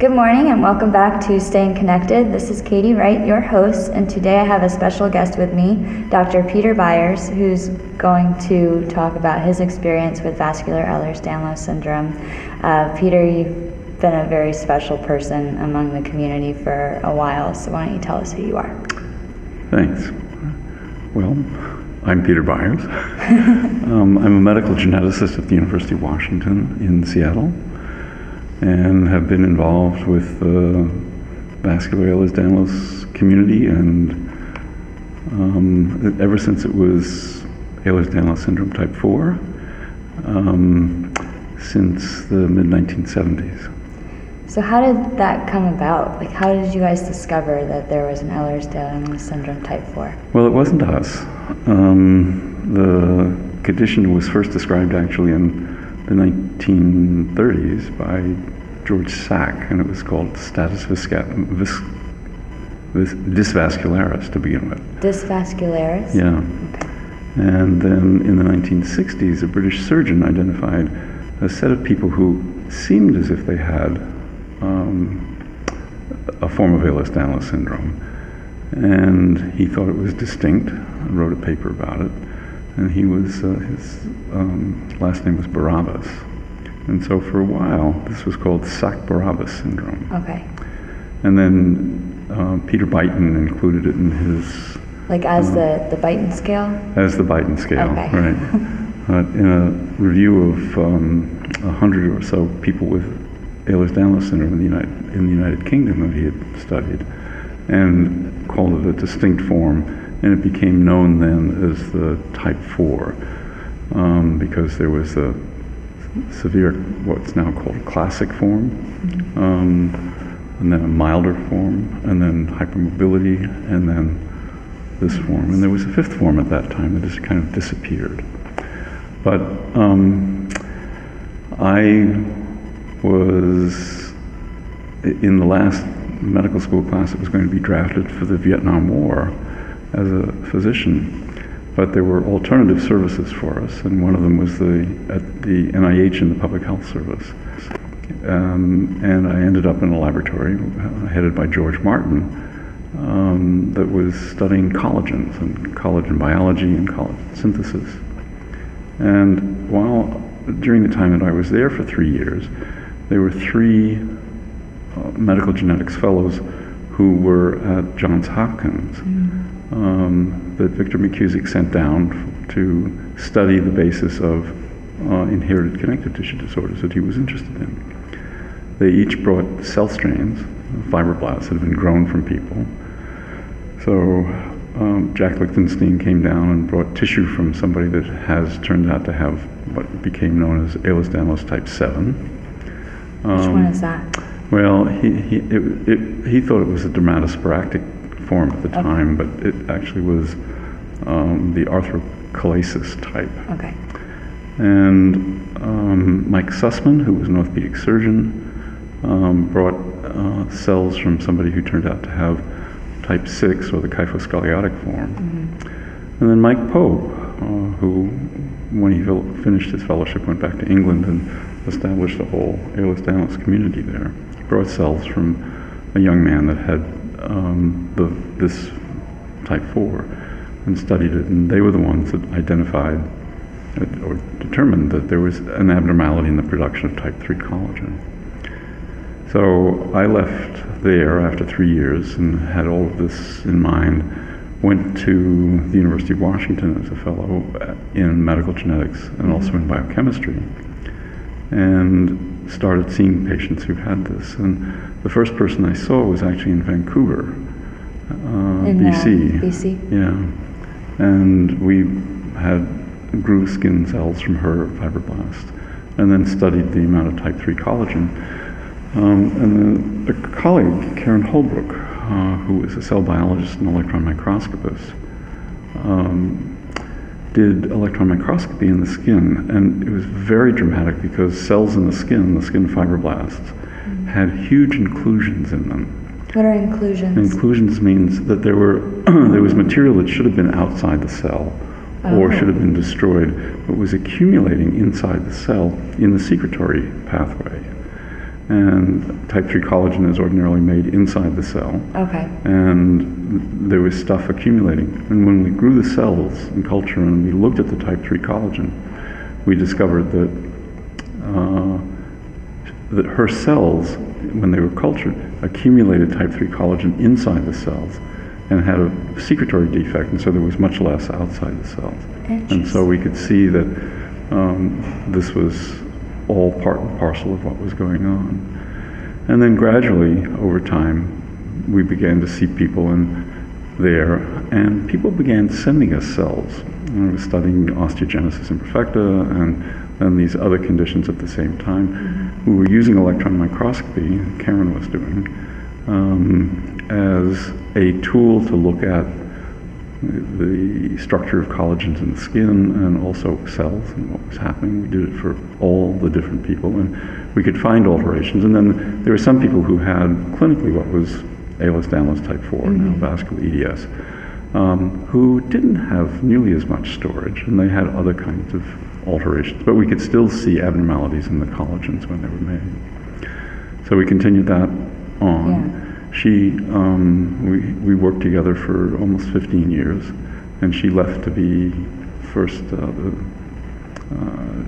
Good morning and welcome back to Staying Connected. This is Katie Wright, your host, and today I have a special guest with me, Dr. Peter Byers, who's going to talk about his experience with vascular Ehlers-Danlos syndrome. Uh, Peter, you've been a very special person among the community for a while, so why don't you tell us who you are? Thanks. Well, I'm Peter Byers. um, I'm a medical geneticist at the University of Washington in Seattle and have been involved with the vascular Ehlers-Danlos community and um, ever since it was Ehlers-Danlos syndrome type 4 um, since the mid 1970s. So how did that come about? Like, how did you guys discover that there was an Ehlers-Danlos syndrome type 4? Well, it wasn't us. Um, the condition was first described actually in the 1930s by George Sack, and it was called status visca- vis- vis- dysvascularis to begin with. Dysvascularis? Yeah. Okay. And then in the 1960s, a British surgeon identified a set of people who seemed as if they had um, a form of Ehlers-Danlos syndrome. And he thought it was distinct wrote a paper about it. And he was, uh, his um, last name was Barabas. And so for a while, this was called Sack-Barabas syndrome. Okay. And then uh, Peter Beighton included it in his Like as the, the Beighton scale? as the Beighton scale, Okay. right? uh, in a review of um, a hundred or so people with Ehlers-Danlos syndrome in the United in the United Kingdom that he had studied, and called it a distinct form, and it became known then as the Type Four, um, because there was a severe, what's now called classic form, um, and then a milder form, and then hypermobility, and then this form. And there was a fifth form at that time that just kind of disappeared. But um, I was in the last medical school class that was going to be drafted for the Vietnam War as a physician. But there were alternative services for us, and one of them was the at the NIH in the Public Health Service. Um, and I ended up in a laboratory uh, headed by George Martin um, that was studying collagens and collagen biology and collagen synthesis. And while during the time that I was there for three years, there were three uh, medical genetics fellows who were at Johns Hopkins um, that Victor McKusick sent down to study the basis of uh, inherited connective tissue disorders that he was interested in. They each brought cell strains, fibroblasts that had been grown from people. So um, Jack Lichtenstein came down and brought tissue from somebody that has turned out to have what became known as Ehlers-Danlos type 7. Which one is that? Well, he, he, it, it, he thought it was a dermatosparactic form at the Okay. time, but it actually was um, the arthrochalasis type. Okay. And um, Mike Sussman, who was an orthopedic surgeon, um, brought uh, cells from somebody who turned out to have type 6 or the kyphoscoliotic form. And then Mike Pope, uh, who, when he finished his fellowship, went back to England and established a whole Ehlers-Danlos community there. Brought cells from a young man that had um, the, this type 4 and studied it, and they were the ones that identified uh, or determined that there was an abnormality in the production of type 3 collagen. So I left there after three years and had all of this in mind. Went to the University of Washington as a fellow in medical genetics and also in biochemistry, and started seeing patients who had this. And the first person I saw was actually in Vancouver, uh, In uh, BC. BC? Yeah, and we had grew skin cells from her fibroblast, and then studied the amount of type 3 collagen. Um, and then a colleague, Karen Holbrook, uh, who was a cell biologist and electron microscopist, um, did electron microscopy in the skin, and it was very dramatic because cells in the skin, the skin fibroblasts, had huge inclusions in them. What are inclusions? Inclusions means that there were there was material that should have been outside the cell or Oh. should have been destroyed, but was accumulating inside the cell in the secretory pathway. And type 3 collagen is ordinarily made inside the cell Okay. and there was stuff accumulating. And when we grew the cells in culture and we looked at the type 3 collagen, we discovered that uh, that her cells, when they were cultured, accumulated type 3 collagen inside the cells and had a secretory defect, and so there was much less outside the cells. And so we could see that um, this was all part and parcel of what was going on. And then gradually, over time, we began to see people in there, and people began sending us cells. And I was studying osteogenesis imperfecta and and these other conditions at the same time. We were using electron microscopy, Karen was doing, um, as a tool to look at the structure of collagens in the skin and also cells and what was happening. We did it for all the different people, and we could find alterations. And then there were some people who had clinically what was Ehlers-Danlos type 4, now vascular EDS, um, who didn't have nearly as much storage, and they had other kinds of alterations. But we could still see abnormalities in the collagens when they were made. So we continued that on. She, um, we, we worked together for almost 15 years, and she left to be first uh, the uh,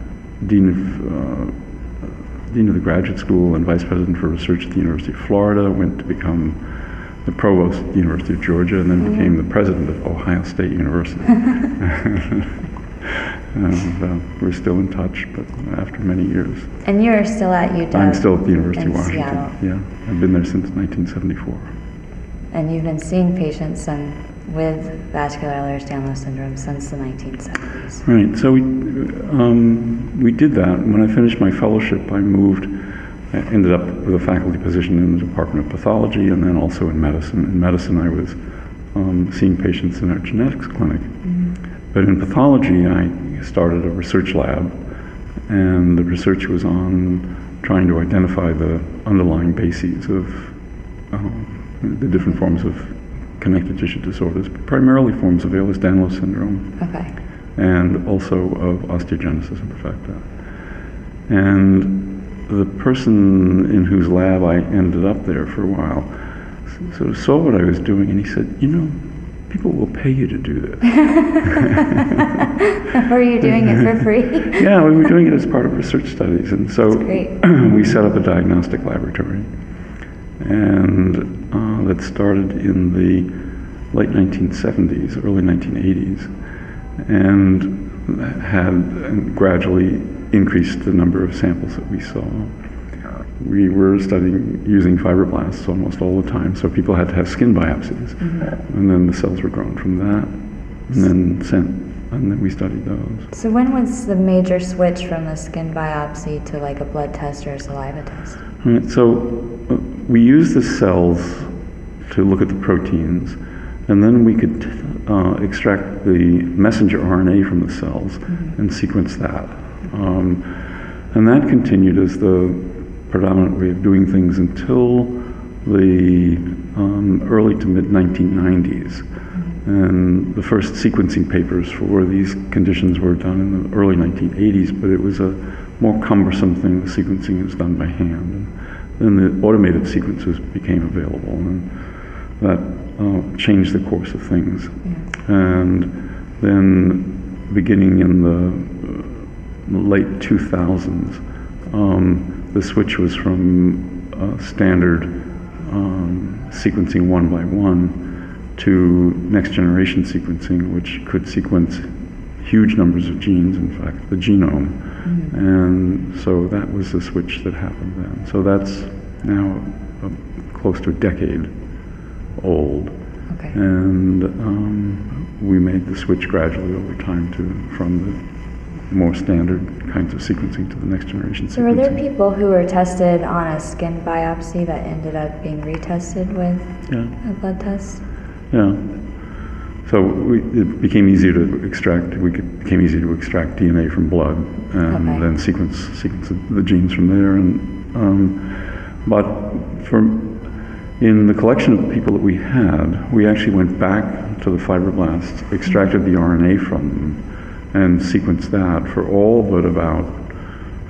dean of uh, dean of the graduate school and vice president for research at the University of Florida. Went to become the provost at the University of Georgia, and then became the president of Ohio State University. and uh, we're still in touch, but after many years. And you're still at UW. I'm still at the University of Washington. Seattle. Yeah, I've been there since 1974. And you've been seeing patients and with vascular Ehlers-Danlos syndrome since the 1970s. Right. So we um, we did that. When I finished my fellowship, I moved. I ended up with a faculty position in the Department of Pathology, and then also in medicine. In medicine, I was um, seeing patients in our genetics clinic. But in pathology, I started a research lab, and the research was on trying to identify the underlying bases of um, the different forms of connective tissue disorders, primarily forms of Ehlers-Danlos syndrome Okay. and also of osteogenesis imperfecta. And the person in whose lab I ended up there for a while sort of saw what I was doing, and he said, "You know, people will pay you to do this." Were you doing it for free? yeah, we were doing it as part of research studies, and so we set up a diagnostic laboratory, and uh, that started in the late 1970s, early 1980s, and had gradually increased the number of samples that we saw. We were studying using fibroblasts almost all the time, so people had to have skin biopsies, and then the cells were grown from that, and then sent, and then we studied those. So when was the major switch from the skin biopsy to like a blood test or a saliva test? Right, so uh, we used the cells to look at the proteins, and then we could uh, extract the messenger RNA from the cells and sequence that. Um, and that continued as the predominant way of doing things until the um, early to mid 1990s. And the first sequencing papers for these conditions were done in the early 1980s, but it was a more cumbersome thing. The sequencing was done by hand. And then the automated sequences became available, and that uh, changed the course of things. And then, beginning in the uh, late 2000s, um, the switch was from uh, standard um, sequencing one by one to next generation sequencing, which could sequence huge numbers of genes, in fact, the genome. And so that was the switch that happened then. So that's now uh, close to a decade old. Okay. And um, we made the switch gradually over time to from the more standard kinds of sequencing to the next generation So, were there people who were tested on a skin biopsy that ended up being retested with Yeah, a blood test? yeah. So we, it became easier to extract. We could, became easier to extract DNA from blood and Okay. then sequence sequence the genes from there. And um, but for in the collection of people that we had, we actually went back to the fibroblasts, extracted the RNA from them, and sequenced that for all but about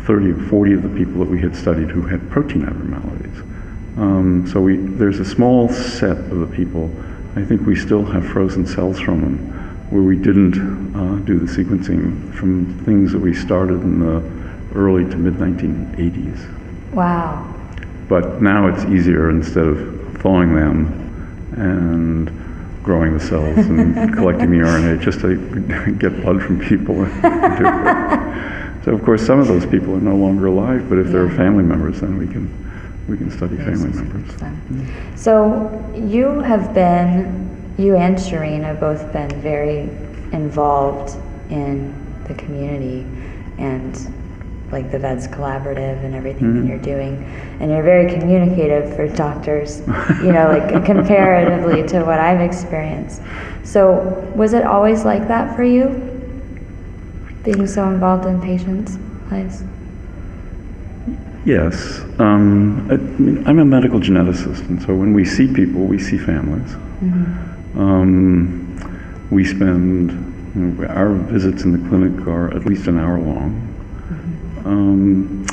30 or 40 of the people that we had studied who had protein abnormalities. Um, so we, there's a small set of the people, I think we still have frozen cells from them, where we didn't uh, do the sequencing from things that we started in the early to mid 1980s. Wow. But now it's easier instead of thawing them and growing the cells and collecting the RNA just to get blood from people. so of course some of those people are no longer alive, but if they're family members, then we can we can study Yes, family members. So you have been, you and Sherene have both been very involved in the community and like the vEDS collaborative and everything that you're doing. And you're very communicative for doctors, you know, like comparatively to what I've experienced. So was it always like that for you? Being so involved in patients' lives? Yes, um, I mean, I'm a medical geneticist, and so when we see people, we see families. Um, we spend you know, our visits in the clinic are at least an hour long. Um,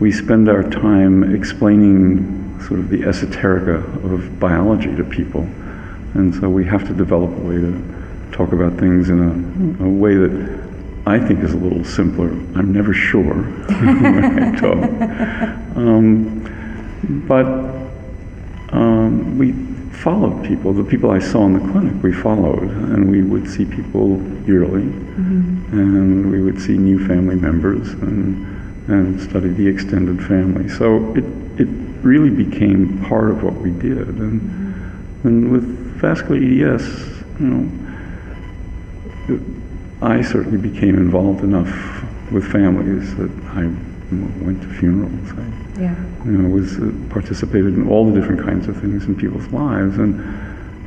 we spend our time explaining sort of the esoterica of biology to people, and so we have to develop a way to talk about things in a, a way that I think is a little simpler. I'm never sure when I talk. Um, but we followed people. The people I saw in the clinic, we followed, and we would see people yearly, mm-hmm. and we would see new family members and and study the extended family. So it it really became part of what we did, and and with vascular EDS, you know. I certainly became involved enough with families that I went to funerals. I, Yeah. you know, was uh, participated in all the different kinds of things in people's lives, and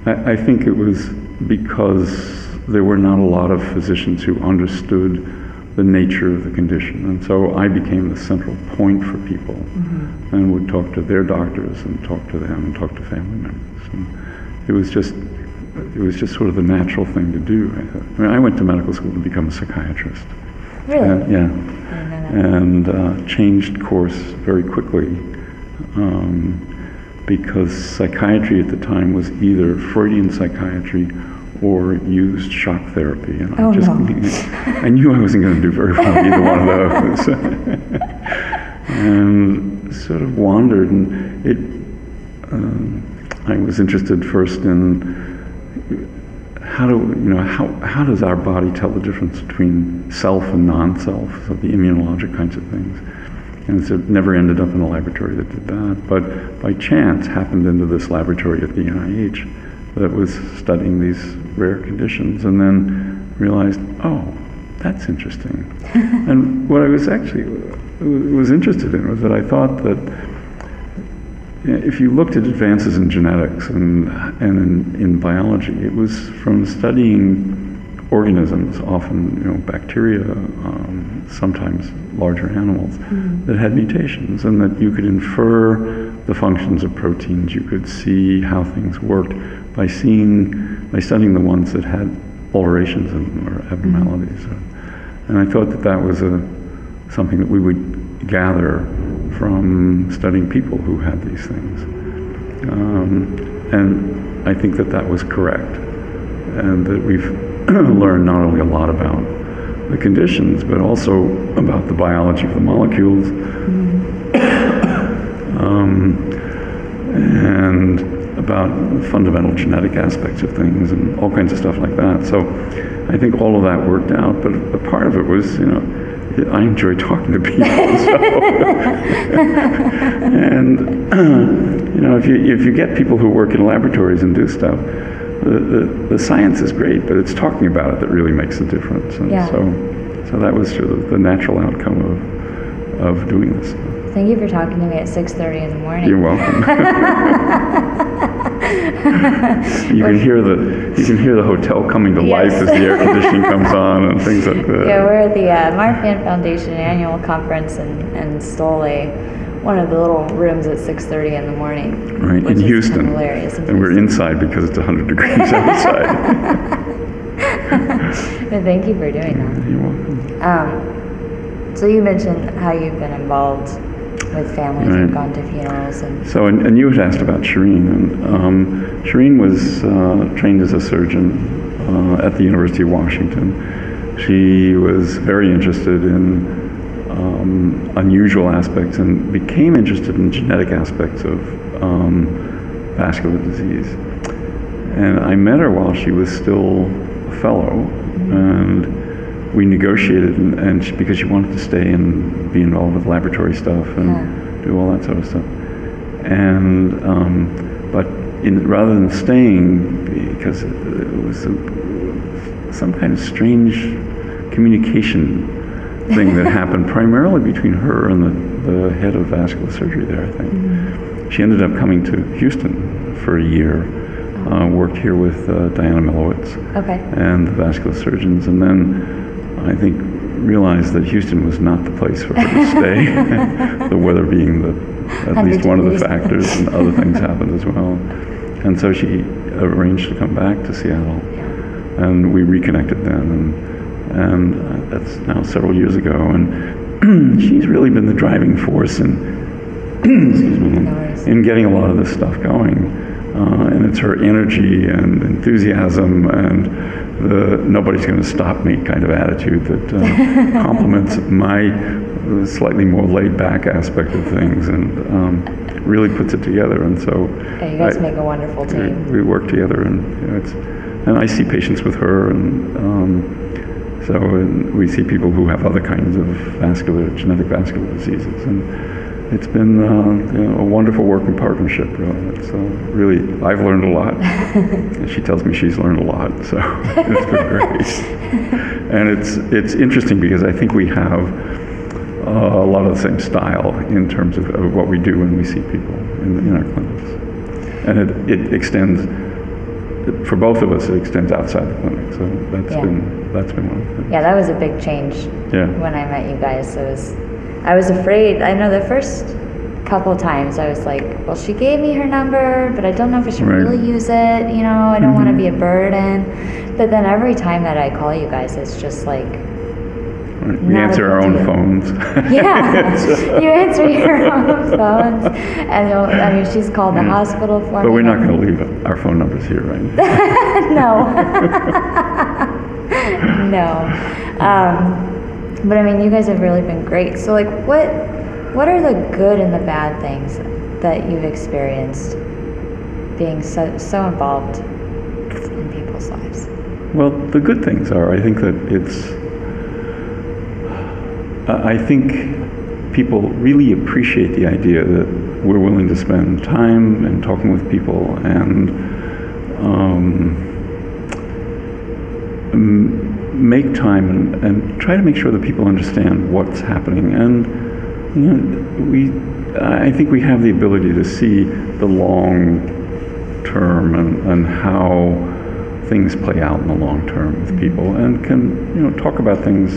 I, I think it was because there were not a lot of physicians who understood the nature of the condition, and so I became the central point for people, and would talk to their doctors and talk to them and talk to family members, and it was just. It was just sort of the natural thing to do. I mean, I went to medical school to become a psychiatrist. Really? And- yeah I didn't know that. and uh, changed course very quickly um, because psychiatry at the time was either Freudian psychiatry or used shock therapy. And Oh, I just no. I knew I wasn't going to do very well either one of those. and sort of wandered, and it. Um, I was interested first in how do you know how how does our body tell the difference between self and non-self, so the immunologic kinds of things, and so it never ended up in a laboratory that did that, but by chance happened into this laboratory at the NIH that was studying these rare conditions, and then realized, oh, that's interesting. and what I was actually uh, was interested in was that I thought that if you looked at advances in genetics and, and in, in biology, it was from studying organisms, often you know bacteria, um, sometimes larger animals, that had mutations, and that you could infer the functions of proteins. You could see how things worked by seeing, by studying the ones that had alterations in them or abnormalities. And I thought that that was a something that we would gather from studying people who had these things. Um, and I think that that was correct. And that we've learned not only a lot about the conditions, but also about the biology of the molecules. Um, and about fundamental genetic aspects of things and all kinds of stuff like that. So I think all of that worked out, but a part of it was, you know, I enjoy talking to people. So. and, you know, if you, if you get people who work in laboratories and do stuff, the, the, the science is great, but it's talking about it that really makes a difference. And Yeah. so so that was sort of the natural outcome of, of doing this. Thank you for talking to me at 6:30 in the morning. You're welcome. you can hear the you can hear the hotel coming to life as the air conditioning comes on and things like that. Yeah, we're at the uh, Marfan Foundation annual conference and, and stole a one of the little rooms at 6:30 in the morning. right in Houston, hilarious. and we're inside because it's 100 degrees outside. But Thank you for doing that. You're welcome. Um, so you mentioned how you've been involved with families Right. who've gone to funerals and So, and, and you had asked about Sherene, and um, Sherene was uh, trained as a surgeon uh, at the University of Washington. She was very interested in um, unusual aspects and became interested in genetic aspects of um, vascular disease. And I met her while she was still a fellow, and we negotiated, and, and she, because she wanted to stay and be involved with laboratory stuff and Yeah. do all that sort of stuff. And um, but in, rather than staying, because it was a, some kind of strange communication thing that happened primarily between her and the, the head of vascular surgery there, I think. She ended up coming to Houston for a year, uh, worked here with uh, Dianna Milewicz okay. and the vascular surgeons, and then I think realized that Houston was not the place for her to stay, the weather being the, at least one of the factors, and other things happened as well. And so she arranged to come back to Seattle, and we reconnected then, and, and that's now several years ago, and she's really been the driving force in, excuse me, in getting a lot of this stuff going. Uh, and it's her energy and enthusiasm and the nobody's going to stop me kind of attitude that uh, complements my uh, slightly more laid back aspect of things and um, really puts it together. And so Yeah, you guys I- make a wonderful team. we work together, and you know, it's, and I see patients with her, and um, so and we see people who have other kinds of vascular, genetic vascular diseases, and it's been uh, you know, a wonderful working partnership. Really, it's uh, really I've learned a lot, and she tells me she's learned a lot, so it's been great. and it's it's interesting because I think we have uh, a lot of the same style in terms of, of what we do when we see people in, in our clinics. And it, it extends, for both of us, it extends outside the clinic. So that's Yeah. been that's been one of the. Yeah, that was a big change Yeah. when I met you guys. It was, I was afraid. I know the first couple times I was like, well, she gave me her number, but I don't know if I should Right. really use it. You know, I don't want to be a burden. But then every time that I call you guys, it's just like. We answer our own phones. yeah, you answer your own phones, and you'll, I mean, she's called the Yeah. hospital for But me. we're not going to leave our phone numbers here, right? no. no. Um, but I mean, you guys have really been great. So, like, what what are the good and the bad things that you've experienced being so so involved in people's lives? Well, the good things are, I think that it's, I think people really appreciate the idea that we're willing to spend time and talking with people and um, make time and, and try to make sure that people understand what's happening. And you know, we, I think we have the ability to see the long term and, and how things play out in the long term with mm-hmm. people and can you know talk about things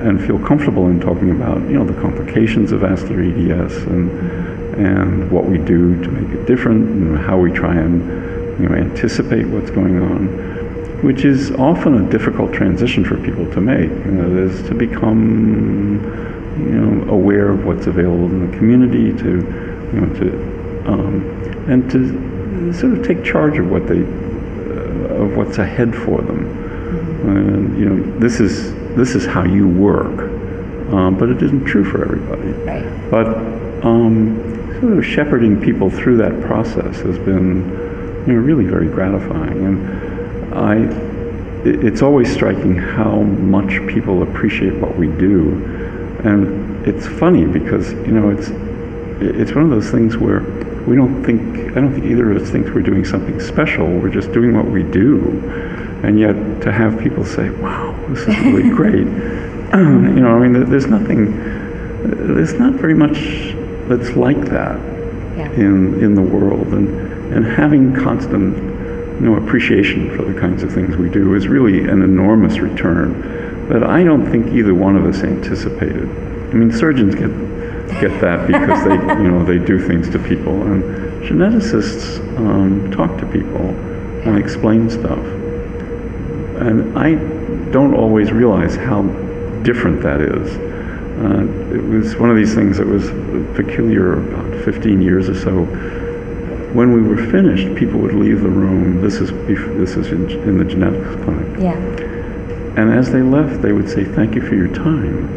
and feel comfortable in talking about you know the complications of vascular EDS and and what we do to make it different and how we try and you know anticipate what's going on which is often a difficult transition for people to make and it is to become you know aware of what's available in the community to you know to um, and to sort of take charge of what they uh, of what's ahead for them. And you know, this is this is how you work, um, but it isn't true for everybody. Right. But um, sort of shepherding people through that process has been, you know, really very gratifying. And I, it's always striking how much people appreciate what we do. And it's funny because you know it's it's one of those things where we don't think I don't think either of us thinks we're doing something special. We're just doing what we do, and yet to have people say, "Wow, this is really great," you know, I mean, there's nothing, there's not very much that's like that Yeah. in in the world, and and having constant, you know, appreciation for the kinds of things we do is really an enormous return that I don't think either one of us anticipated. I mean, surgeons get get that because they, you know, they do things to people, and geneticists um, talk to people and explain stuff. And I don't always realize how different that is. Uh, it was one of these things that was peculiar about 15 years or so. When we were finished, people would leave the room. This is this is in, in the genetics clinic, Yeah. and as they left, they would say, "Thank you for your time."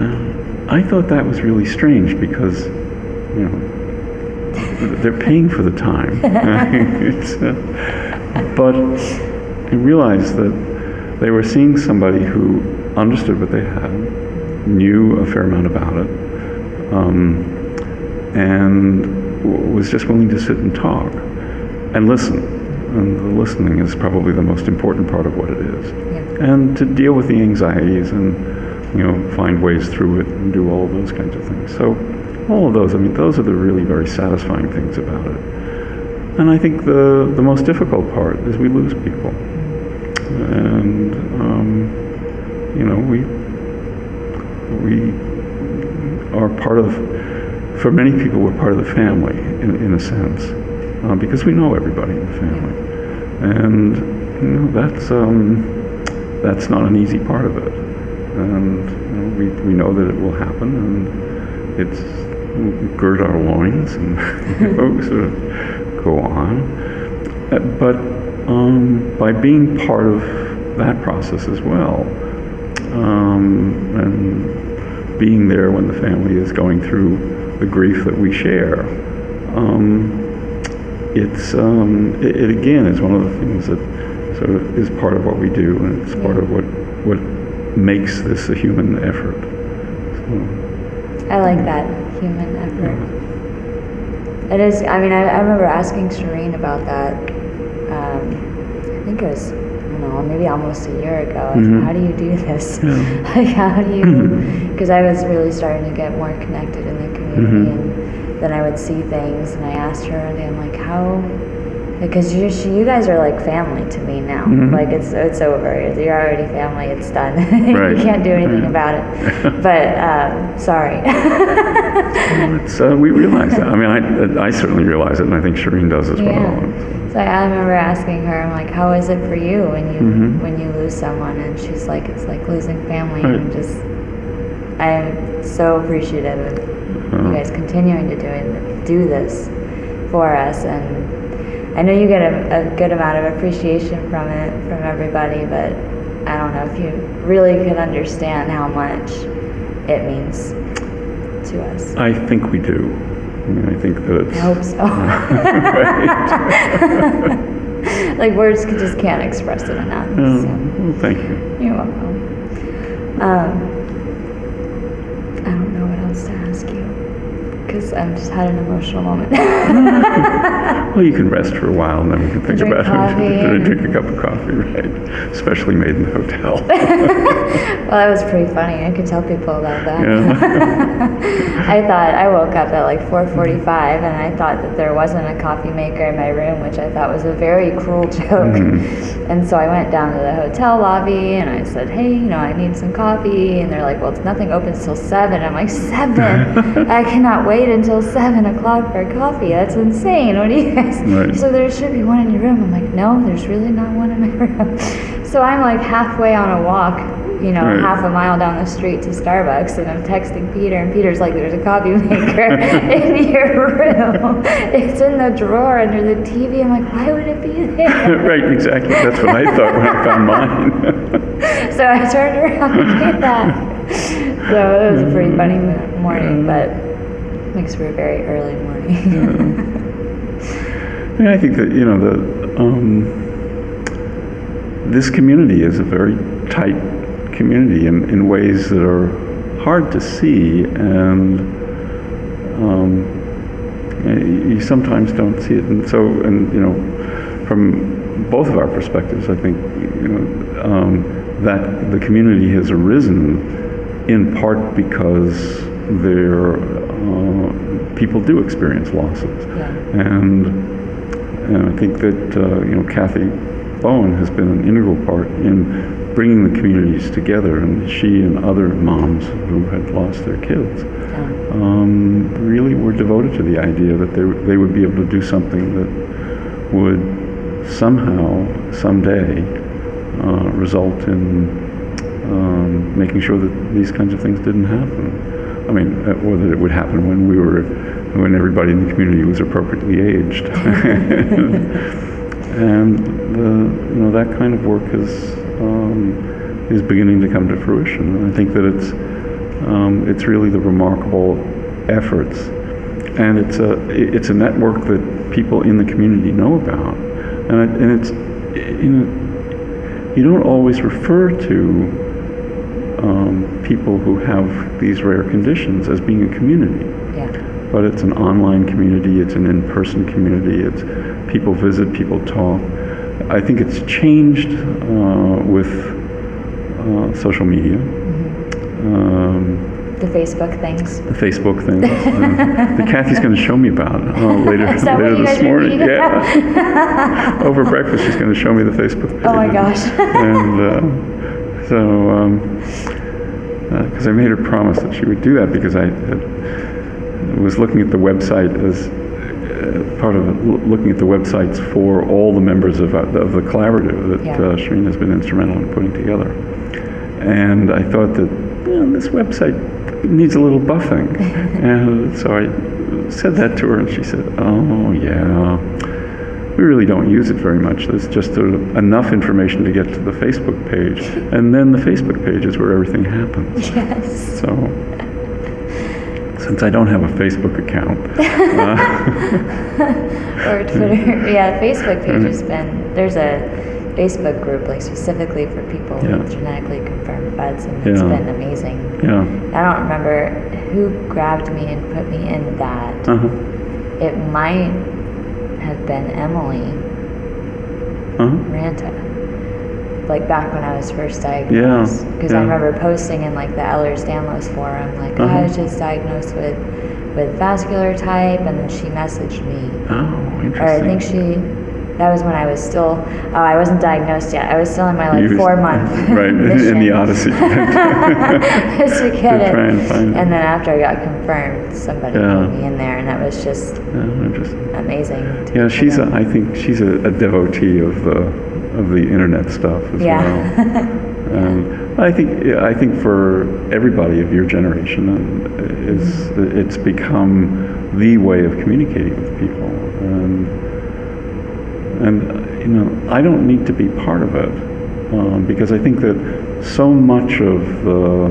Uh, I thought that was really strange because, you know, they're paying for the time. It's, uh, but I realized that they were seeing somebody who understood what they had, knew a fair amount about it, um, and was just willing to sit and talk and listen. And the listening is probably the most important part of what it is. Yeah. And to deal with the anxieties and, you know, find ways through it and do all of those kinds of things. So, all of those, I mean, those are the really very satisfying things about it. And I think the, the most difficult part is we lose people. And, um, you know, we, we are part of, for many people, we're part of the family in, in a sense, uh, because we know everybody in the family. And, you know, that's, um, that's not an easy part of it. And, you know, we, we know that it will happen and it's, we gird our loins and, you know, sort of go on. Uh, But um, by being part of that process as well, um, and being there when the family is going through the grief that we share, um, it's um, it, it again is one of the things that sort of is part of what we do, and it's part of what what makes this a human effort. So, I like that human effort. It is. I mean, I, I remember asking Sherene about that. Um, I think it was, I know, maybe almost a year ago. Said, How do you do this? like, how do you? Because I was really starting to get more connected in the community, and then I would see things, and I asked her one day, I'm like, how? Because you, she- you guys are like family to me now. Like it's it's over. You're already family. It's done. Right. you can't do anything about it. But um, sorry. it's, uh, we realize that. I mean, I, I certainly realize it, and I think Sherene does as well. Yeah. So I remember asking her, I'm like, how is it for you when you when you lose someone? And she's like, it's like losing family. And I'm just, I'm so appreciative of you guys continuing to do do this for us. And I know you get a, a good amount of appreciation from it from everybody, but I don't know if you really can understand how much it means to us. I think we do. I mean, I think that it's. I hope so. like words just can't express it enough. Oh, So, well, thank you. you're welcome. Um, I don't know what else to ask you because I've just had an emotional moment. Well, you can rest for a while, and then we can think Drink about coffee it. Drink a cup of coffee, right? Especially made in the hotel. well, that was pretty funny. I could tell people about that. yeah. I thought I woke up at like 4:45 and I thought that there wasn't a coffee maker in my room, which I thought was a very cruel joke. Mm-hmm. And so I went down to the hotel lobby and I said, "Hey, you know, I need some coffee." And they're like, "Well, it's nothing opens till 7." I'm like, "7? I cannot wait until 7 o'clock for coffee. That's insane. What do you guys?" Right. So there should be one in your room. I'm like, "No, there's really not one in my room." So I'm like halfway on a walk you know, Right. half a mile down the street to Starbucks, and I'm texting Peter, and Peter's like, "There's a coffee maker in your room. It's in the drawer under the TV." I'm like, "Why would it be there?" right, exactly. That's what I thought when I found mine. so I turned around and came that. So it was a pretty funny morning, but makes for a very early morning. Yeah, I think that you know the um, this community is a very tight community in, in ways that are hard to see, and um, you you sometimes don't see it. And so, and you know, from both of our perspectives, I think you know um, that the community has arisen in part because there uh, people do experience losses, Yeah. and and I think that uh, you know Kathy Bowen has been an integral part in bringing the communities together, and she and other moms who had lost their kids um, really were devoted to the idea that they they would be able to do something that would somehow someday uh, result in um, making sure that these kinds of things didn't happen. I mean, uh, or that it would happen when we were, when everybody in the community was appropriately aged. and the, you know that kind of work is um, is beginning to come to fruition. And I think that it's um, it's really the remarkable efforts, and it's a it's a network that people in the community know about, and it, and it's you know you don't always refer to um, people who have these rare conditions as being a community. Yeah. But it's an online community, it's an in person community, it's people visit, people talk. I think it's changed uh, with uh, social media. Um, The Facebook things. the Facebook things. that Kathy's going to show me about uh, later, later this morning. Yeah. Over breakfast, she's going to show me the Facebook page. Oh my gosh. and uh, so, because I made her promise that she would do that because I had, was looking at the website as uh, part of it, looking at the websites for all the members of, uh, of the collaborative that Yeah. uh, Sherene has been instrumental in putting together. And I thought that you know, this website needs a little buffing. and so I said that to her, and she said, Oh, yeah. We really don't use it very much. There's just enough information to get to the Facebook page. And then the Facebook page is where everything happens. yes. So, since I don't have a Facebook account, Or Twitter. yeah, Facebook page has been, there's a Facebook group like specifically for people Yeah. with genetically confirmed vEDS, and it's Yeah. been amazing. yeah. I don't remember who grabbed me and put me in that. Uh-huh. It might have been Emily Uh-huh. Ranta. Like back when I was first Yeah, diagnosed. Because I yeah. remember posting in like the Ehlers-Danlos forum, like, oh, I Uh-huh. was just diagnosed with, with vascular type, and then she messaged me. Oh, interesting. Or I think she, that was when I was still, oh, I wasn't diagnosed yet. I was still in my like was- four month Right, in the Odyssey. Just to get it. and. And then after I got confirmed, somebody Yeah. put me in there, and that was just yeah, amazing. Yeah, she's. A. I think she's a, a devotee of the of the internet stuff as Yeah. well. And I think I think for everybody of your generation, uh, is it's become the way of communicating with people, and and you know I don't need to be part of it um, because I think that so much of the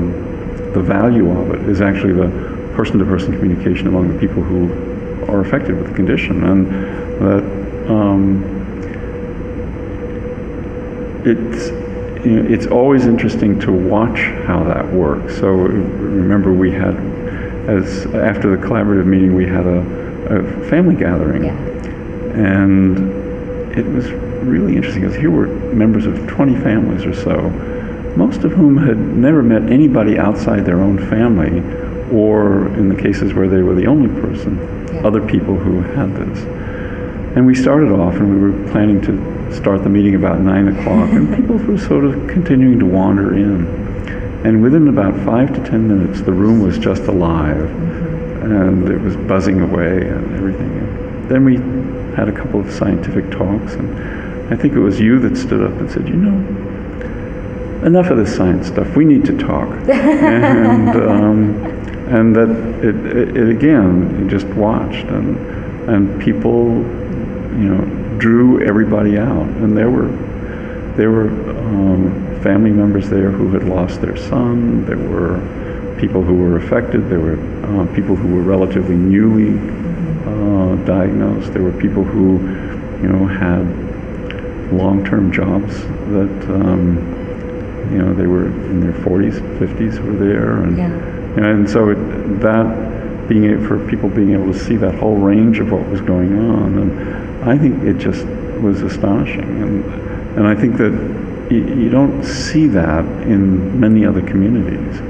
the value of it is actually the person-to-person communication among the people who are affected with the condition, and that. Um, it's you know, it's always interesting to watch how that works. So remember, we had as after the collaborative meeting, we had a, a family gathering, Yeah. and it was really interesting because here were members of 20 families or so, most of whom had never met anybody outside their own family, or in the cases where they were the only person, Yeah. other people who had this. And we started off, and we were planning to start the meeting about nine o'clock, and people were sort of continuing to wander in. And within about five to ten minutes, the room was just alive, mm-hmm. and it was buzzing away and everything. Then we had a couple of scientific talks, and I think it was you that stood up and said, "You know, enough of this science stuff. We need to talk." and um, and that it, it, it again just watched and and people you know drew everybody out and there were there were um, family members there who had lost their son there were people who were affected there were uh, people who were relatively newly uh, diagnosed there were people who you know had long-term jobs that um, you know they were in their 40s 50s were there and Yeah. and so it, that being able, for people being able to see that whole range of what was going on, and I think it just was astonishing, and and I think that you, you don't see that in many other communities.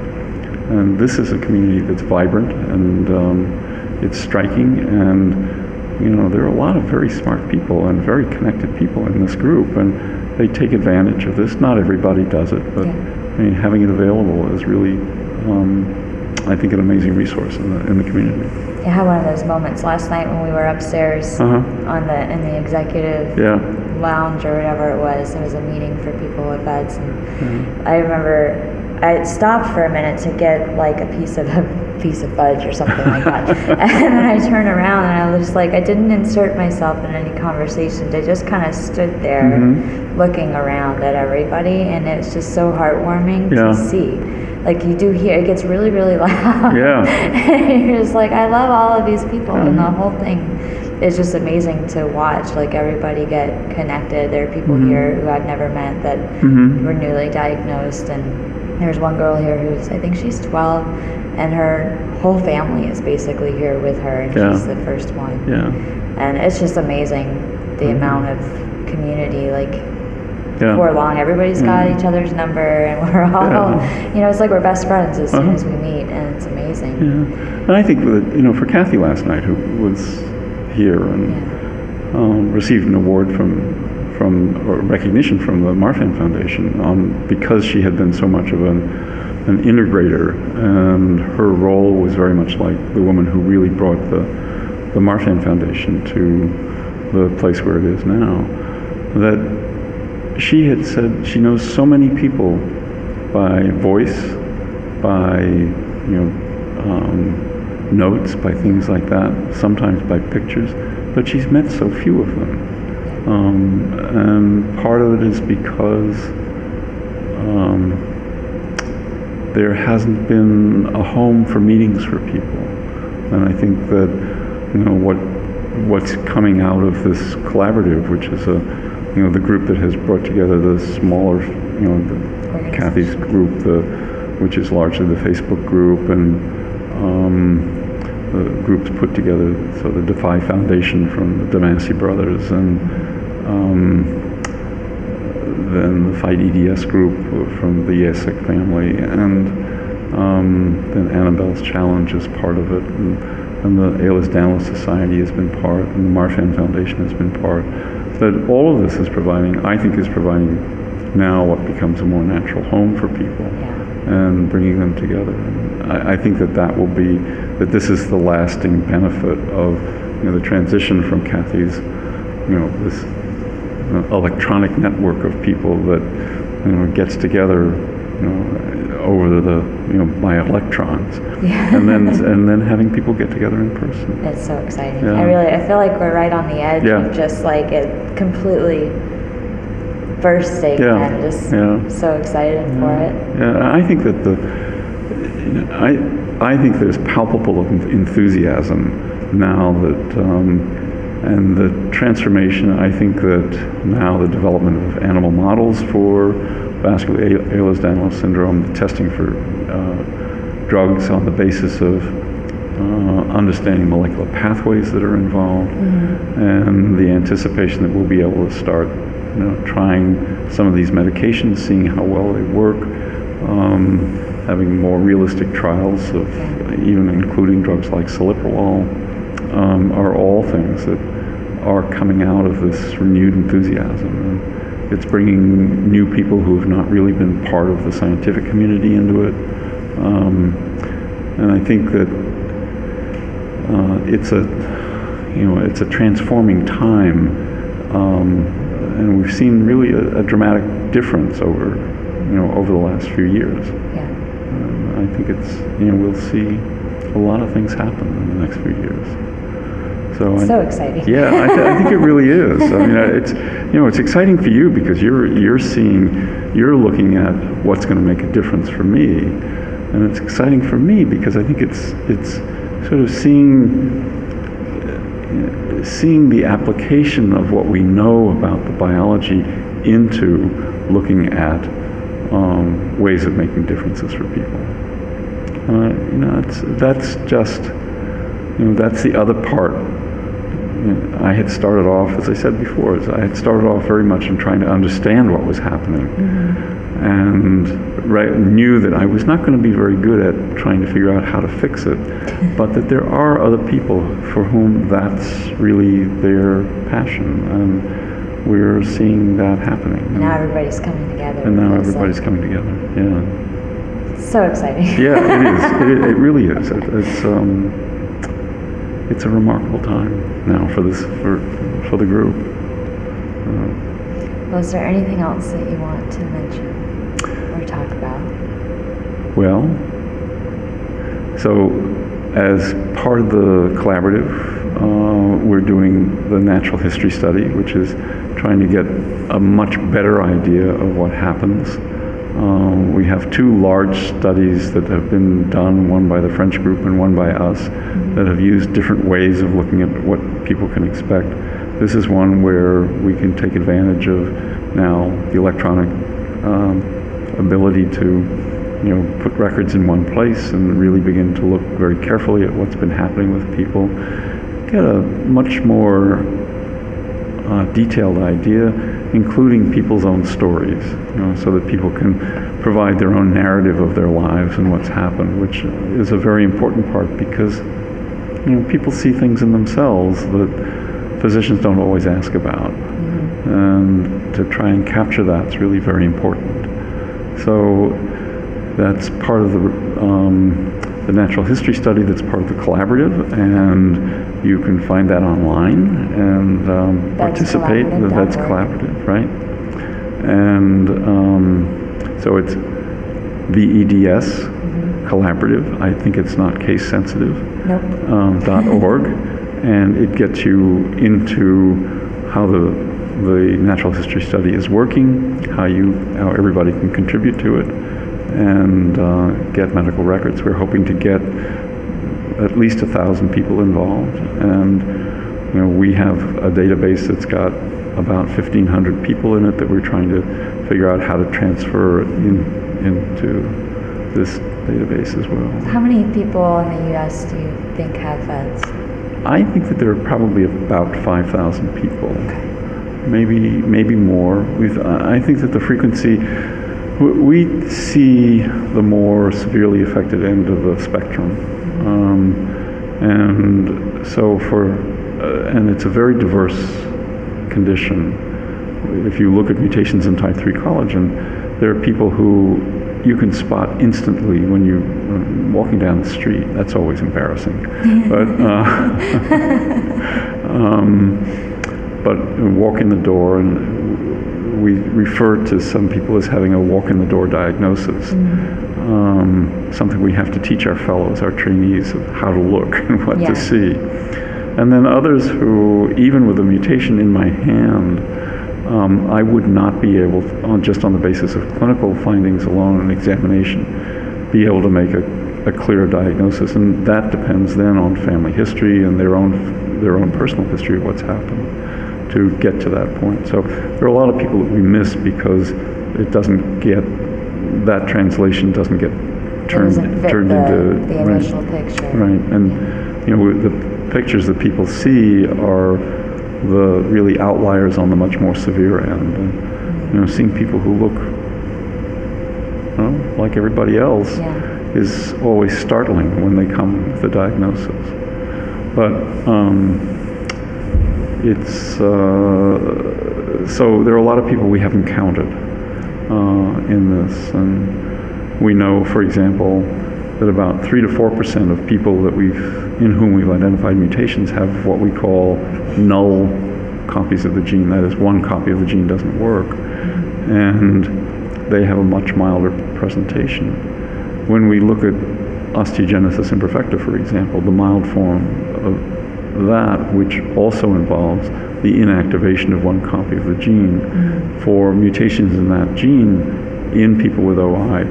And this is a community that's vibrant and um, it's striking and you know there are a lot of very smart people and very connected people in this group and they take advantage of this. Not everybody does it, but Yeah. I mean, having it available is really, um, I think, an amazing resource in the, in the community. I had one of those moments last night when we were upstairs Uh-huh. on the in the executive Yeah. lounge or whatever it was. It was a meeting for people with vEDS, and Mm-hmm. I remember I stopped for a minute to get like a piece of a piece of fudge or something like that, and then I turn around and I was just like I didn't insert myself in any conversations. I just kind of stood there Mm-hmm. looking around at everybody, and it's just so heartwarming Yeah. to see. Like you do hear, it gets really, really loud. Yeah. and you're just like, I love all of these people, and Mm-hmm. the whole thing is just amazing to watch. Like everybody get connected. There are people here who I've never met that Mhm. were newly diagnosed, and there's one girl here who's I think she's 12, and her whole family is basically here with her, and Yeah. she's the first one. Yeah. And it's just amazing the Mm-hmm. amount of community, like Yeah. before long, everybody's got each other's number, and we're all, Yeah. you know, it's like we're best friends as soon Uh-huh. as we meet, and it's amazing. Yeah. And I think that, you know, for Kathy last night, who was here and Yeah. um, received an award from, from or recognition from the Marfan Foundation um, because she had been so much of an, an integrator, and her role was very much like the woman who really brought the, the Marfan Foundation to the place where it is now. That she had said she knows so many people by voice, by you know um, notes, by things like that, sometimes by pictures, but she's met so few of them. Um, and part of it is because um, there hasn't been a home for meetings for people. And I think that you know what what's coming out of this collaborative, which is a you know the group that has brought together the smaller you know the Kathy's group, the which is largely the Facebook group and um, the groups put together, so the Defy Foundation from the Damacy brothers and um, then the Fight EDS group from the Yasek family, and um, then Annabelle's Challenge is part of it, and, and the Ehlers-Danlos Society has been part, and the Marfan Foundation has been part. That all of this is providing, I think, is providing now what becomes a more natural home for people and bringing them together. And I, I think that that will be that this is the lasting benefit of you know the transition from Kathy's you know this uh, electronic network of people that you know gets together you know over the you know by electrons Yeah. and then and then having people get together in person. It's so exciting. Yeah. I really, I feel like we're right on the edge Yeah. of just like it completely bursting, Yeah. and just Yeah. so excited for it. Yeah, I think that the, you know, I, I think there's palpable enthusiasm now that, um, and the transformation, I think that now the development of animal models for vascular Ehlers-Danlos syndrome, the testing for uh, drugs on the basis of uh, understanding molecular pathways that are involved, and the anticipation that we'll be able to start, you know, trying some of these medications, seeing how well they work, um, having more realistic trials of even including drugs like celiprolol, um, are all things that are coming out of this renewed enthusiasm. And it's bringing new people who have not really been part of the scientific community into it. Um, and I think that uh, it's a you know it's a transforming time, um, and we've seen really a, a dramatic difference over you know over the last few years. Yeah. And I think it's you know we'll see a lot of things happen in the next few years. So I- exciting. yeah, I, th- I think it really is. I mean, it's you know, it's exciting for you because you're you're seeing, you're looking at what's going to make a difference for me, and it's exciting for me because I think it's it's sort of seeing seeing the application of what we know about the biology into looking at um, ways of making differences for people. Uh, you know, it's, that's just you know that's the other part I had started off, as I said before, I had started off very much in trying to understand what was happening, mm-hmm. and right, knew that I was not going to be very good at trying to figure out how to fix it, but that there are other people for whom that's really their passion, and we're seeing that happening. And now everybody's coming together. And now everybody's like. coming together. Yeah. So exciting. yeah, it is. It, it really is. It, it's. Um, it's a remarkable time now for this for for the group. Uh, well, is there anything else that you want to mention or talk about? Well, so as part of the collaborative, uh, we're doing the natural history study, which is trying to get a much better idea of what happens um, we have two large studies that have been done, one by the French group and one by us, that have used different ways of looking at what people can expect. This is one where we can take advantage of now the electronic um, ability to, you know, put records in one place and really begin to look very carefully at what's been happening with people. Get a much more uh, detailed idea, including people's own stories, you know, so that people can provide their own narrative of their lives and what's happened, which is a very important part because you know, people see things in themselves that physicians don't always ask about. Mm-hmm. And to try and capture that is really very important. So that's part of the um, the natural history study that's part of the collaborative, and you can find that online and um, participate. The vEDS Collaborative, right? And um, so it's VEDS mm-hmm. Collaborative. I think it's not case sensitive. Nope. Um, dot org, and it gets you into how the the natural history study is working, how you how everybody can contribute to it and uh, get medical records. We're hoping to get at least a thousand people involved, and you know we have a database that's got about 1,500 people in it that we're trying to figure out how to transfer in, into this database as well. How many people in the U.S. do you think have vEDS? I think that there are probably about 5,000 people. Okay. Maybe maybe more. We've, I think that the frequency we see the more severely affected end of the spectrum. Um, and so for, uh, and it's a very diverse condition. If you look at mutations in type 3 collagen, there are people who you can spot instantly when you're uh, walking down the street. That's always embarrassing. but, uh, um, but walk in the door and we refer to some people as having a walk in the door diagnosis. Mm-hmm. Um, something we have to teach our fellows, our trainees, of how to look and what yeah. to see. And then others who, even with a mutation in my hand, um, I would not be able, to, on, just on the basis of clinical findings alone and examination, be able to make a, a clear diagnosis. And that depends then on family history and their own, their own personal history of what's happened to get to that point. So there are a lot of people that we miss because it doesn't get that translation doesn't get turned turned the, into the initial right, picture. Right, and you know the pictures that people see are the really outliers on the much more severe end. And, you know, seeing people who look you know, like everybody else yeah. is always startling when they come with the diagnosis. But um, it's uh, so there are a lot of people we haven't counted uh, in this, and we know, for example, that about three to four percent of people that we've in whom we've identified mutations have what we call null copies of the gene. That is, one copy of the gene doesn't work, and they have a much milder presentation. When we look at osteogenesis imperfecta, for example, the mild form of that, which also involves the inactivation of one copy of the gene, mm-hmm. for mutations in that gene in people with OI,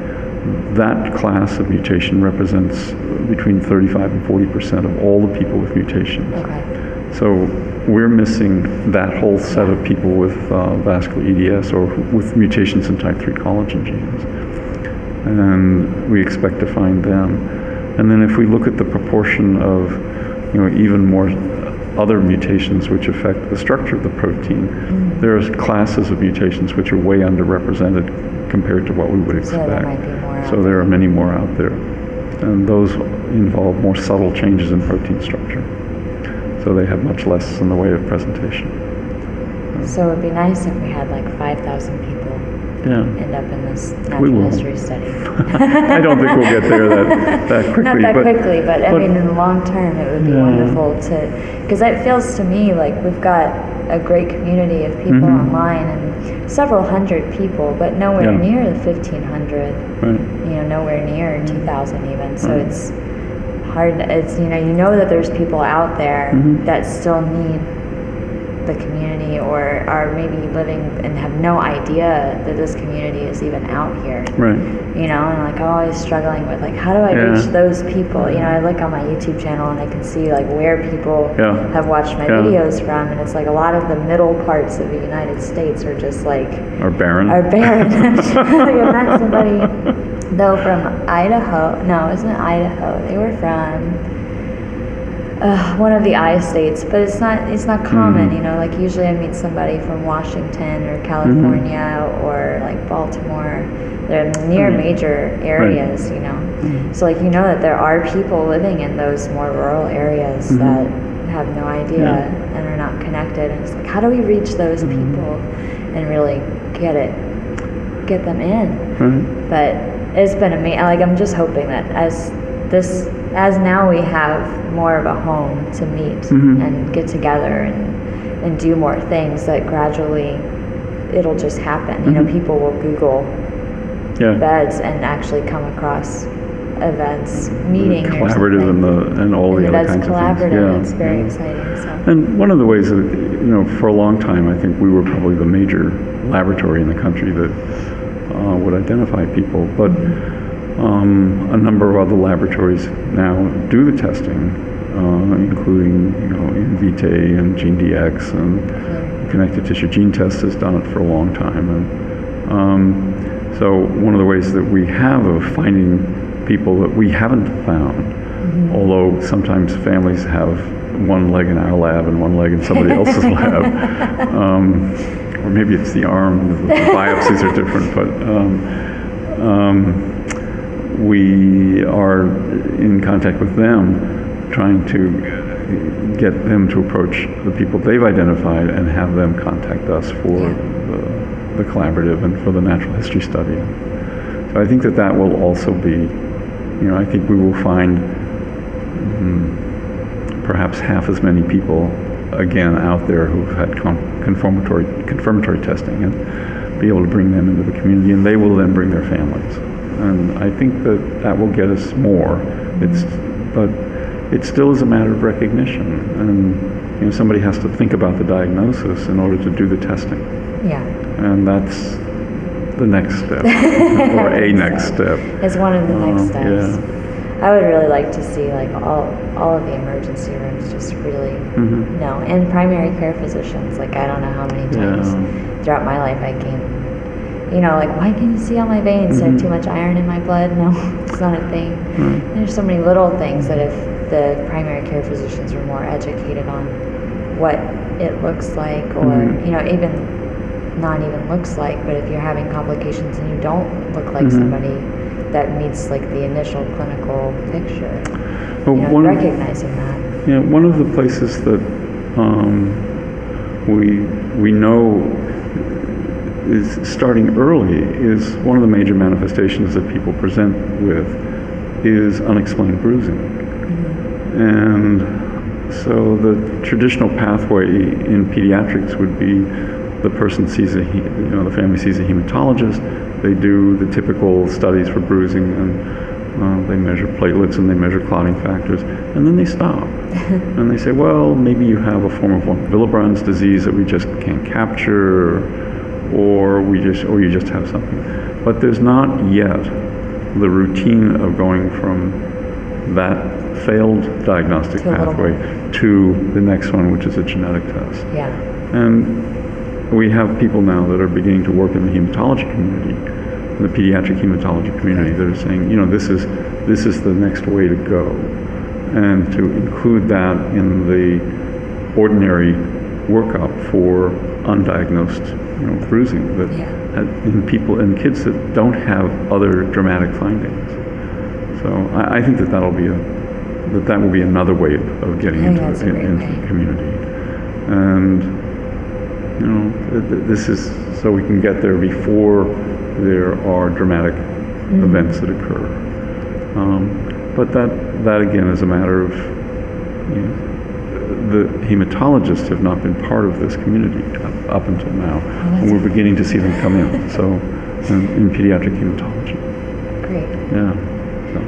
that class of mutation represents between 35 and 40 percent of all the people with mutations. Okay. So we're missing that whole set of people with uh, vascular EDS or with mutations in type 3 collagen genes. And we expect to find them. And then if we look at the proportion of you know, even more other mutations which affect the structure of the protein. Mm-hmm. There are classes of mutations which are way underrepresented compared to what we would So expect. there might be more So out there are many more out there. And those involve more subtle changes in protein structure. So they have much less in the way of presentation. So it would be nice if we had like 5,000 people Yeah. end up in this We natural will. history study. I don't think we'll get there that, that quickly. Not that but, quickly, but I but- mean, in the long term, it would be Yeah. wonderful to, because it feels to me like we've got a great community of people Mhm. online and several hundred people, but nowhere Yeah. near the 1,500, Right. you know, nowhere near 2,000 even. So Right. it's hard, it's, you know, you know that there's people out there Mhm. that still need the community or are maybe living and have no idea that this community is even out here Right. you know, and like always struggling with like how do I Yeah. reach those people? You know, I look on my YouTube channel and I can see like where people Yeah. have watched my Yeah. videos from, and it's like a lot of the middle parts of the United States are just like Or barren. are barren. like I met somebody though from Idaho. No, it wasn't Idaho. They were from uh, one of the I states, but it's not it's not common, Mhm. you know. Like usually I meet somebody from Washington or California or like Baltimore. They're near Mhm. major areas, you know. So like you know that there are people living in those more rural areas that have no idea Yeah. and are not connected. And it's like how do we reach those people and really get it, get them in? Right. but it's been amazing. Like I'm just hoping that as this, as now we have more of a home to meet Mhm. and get together and and do more things, that gradually it'll just happen. You know, Mhm. people will Google Yeah. vEDS and actually come across events, meeting or collaborative and the and all and the the other kinds of things. Yeah. It's very yeah. exciting. So. And one of the ways that, you know, for a long time, I think we were probably the major laboratory in the country that uh, would identify people. But um, a number of other laboratories now do the testing, uh, including, you know, Invitae and GeneDx and Connective Tissue Gene Test has done it for a long time. And um, so one of the ways that we have of finding people that we haven't found, although sometimes families have one leg in our lab and one leg in somebody else's lab, um, or maybe it's the arm, the biopsies are different, but um, um, we are in contact with them, trying to get them to approach the people they've identified and have them contact us for the, the collaborative and for the natural history study. So I think that that will also be, you know, I think we will find mm, perhaps half as many people again out there who've had con- confirmatory confirmatory testing and be able to bring them into the community, and they will then bring their families. And I think that that will get us more. It's, but it still is a matter of recognition, and you know, somebody has to think about the diagnosis in order to do the testing, Yeah, and that's the next step, or a next step. it's one of the next Um, steps. yeah. I would really like to see like all all of the emergency rooms just really Mhm. no, and primary care physicians. Like I don't know how many times Yeah. throughout my life I came, you know, like why can you see all my veins? Do I have too much iron in my blood? No, it's not a thing. Right. There's so many little things that if the primary care physicians were more educated on what it looks like, or Mhm. you know, even not even looks like, but if you're having complications and you don't look like Mhm. somebody that meets like the initial clinical picture, Well, you know, one- recognizing that. Yeah, one of the places that um, we we know is starting early is one of the major manifestations that people present with is unexplained bruising, and so the traditional pathway in pediatrics would be the person sees a you know the family sees a hematologist, they do the typical studies for bruising and. Uh, they measure platelets and they measure clotting factors, and then they stop. and they say, well, maybe you have a form of von Willebrand's disease that we just can't capture, or we just, or you just have something. But there's not yet the routine of going from that failed diagnostic To pathway to the next one, which is a genetic test. Yeah. And we have people now that are beginning to work in the hematology community, in the pediatric hematology community, that are saying, you know, this is this is the next way to go, and to include that in the ordinary workup for undiagnosed you know, bruising that Yeah. in people and kids that don't have other dramatic findings. So I, I think that that'll be a that that will be another way of, of getting into, that's a in- into the community. And you know, th- th- this is so we can get there before there are dramatic Mm-hmm. events that occur. Um, but that that again is a matter of you know, the hematologists have not been part of this community up, up until now, and we're beginning to see them come in. So, in, in pediatric hematology, Great. yeah.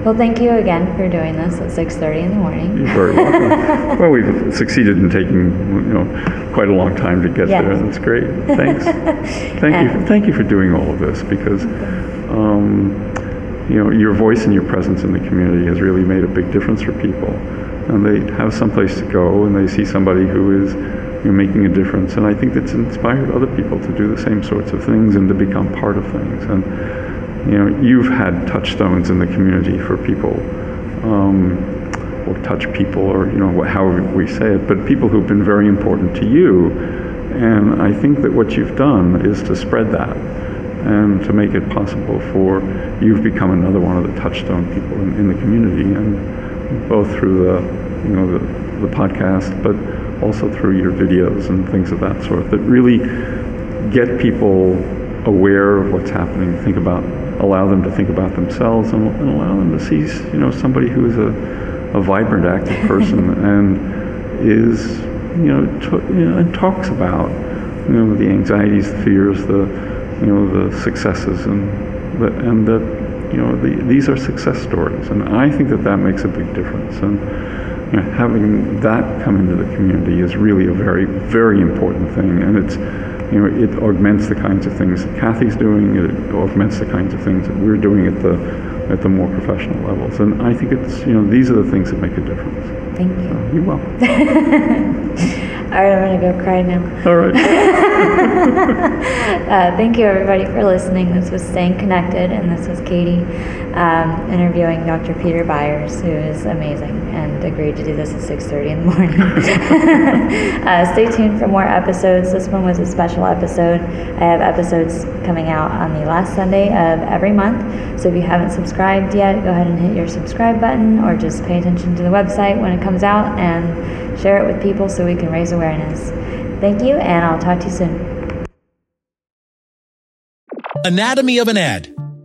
Well, thank you again for doing this at 6:30 in the morning. You're very welcome. well, we've succeeded in taking you know quite a long time to get Yes. there. That's great. Thanks. Thank you. Thank you for doing all of this because. Um, you know, your voice and your presence in the community has really made a big difference for people, and they have some place to go, and they see somebody who is, you making a difference, and I think that's inspired other people to do the same sorts of things and to become part of things. And you know, you've had touchstones in the community for people, um, or touch people, or you know, however we say it, but people who've been very important to you. And I think that what you've done is to spread that and to make it possible for you've become another one of the touchstone people in, in the community, and both through the you know the, the podcast, but also through your videos and things of that sort that really get people aware of what's happening. Think about allow them to think about themselves and, and allow them to see you know somebody who is a, a vibrant, active person and is you know, to, you know and talks about you know the anxieties, the fears, the you know the successes and the, and that you know the, these are success stories. And I think that that makes a big difference. And you know, having that come into the community is really a very very important thing. And it's you know it augments the kinds of things that Kathy's doing. It augments the kinds of things that we're doing at the at the more professional levels. And I think it's you know these are the things that make a difference. Thank you. so you're welcome I'm gonna go cry now. all right Uh, thank you, everybody, for listening. This was Staying Connected, and this was Katie um, interviewing Dr. Peter Byers, who is amazing and agreed to do this at 6:30 in the morning. uh, stay tuned for more episodes. This one was a special episode. I have episodes coming out on the last Sunday of every month. So if you haven't subscribed yet, go ahead and hit your subscribe button, or just pay attention to the website when it comes out and share it with people so we can raise awareness. Thank you, and I'll talk to you soon. Anatomy of an ad.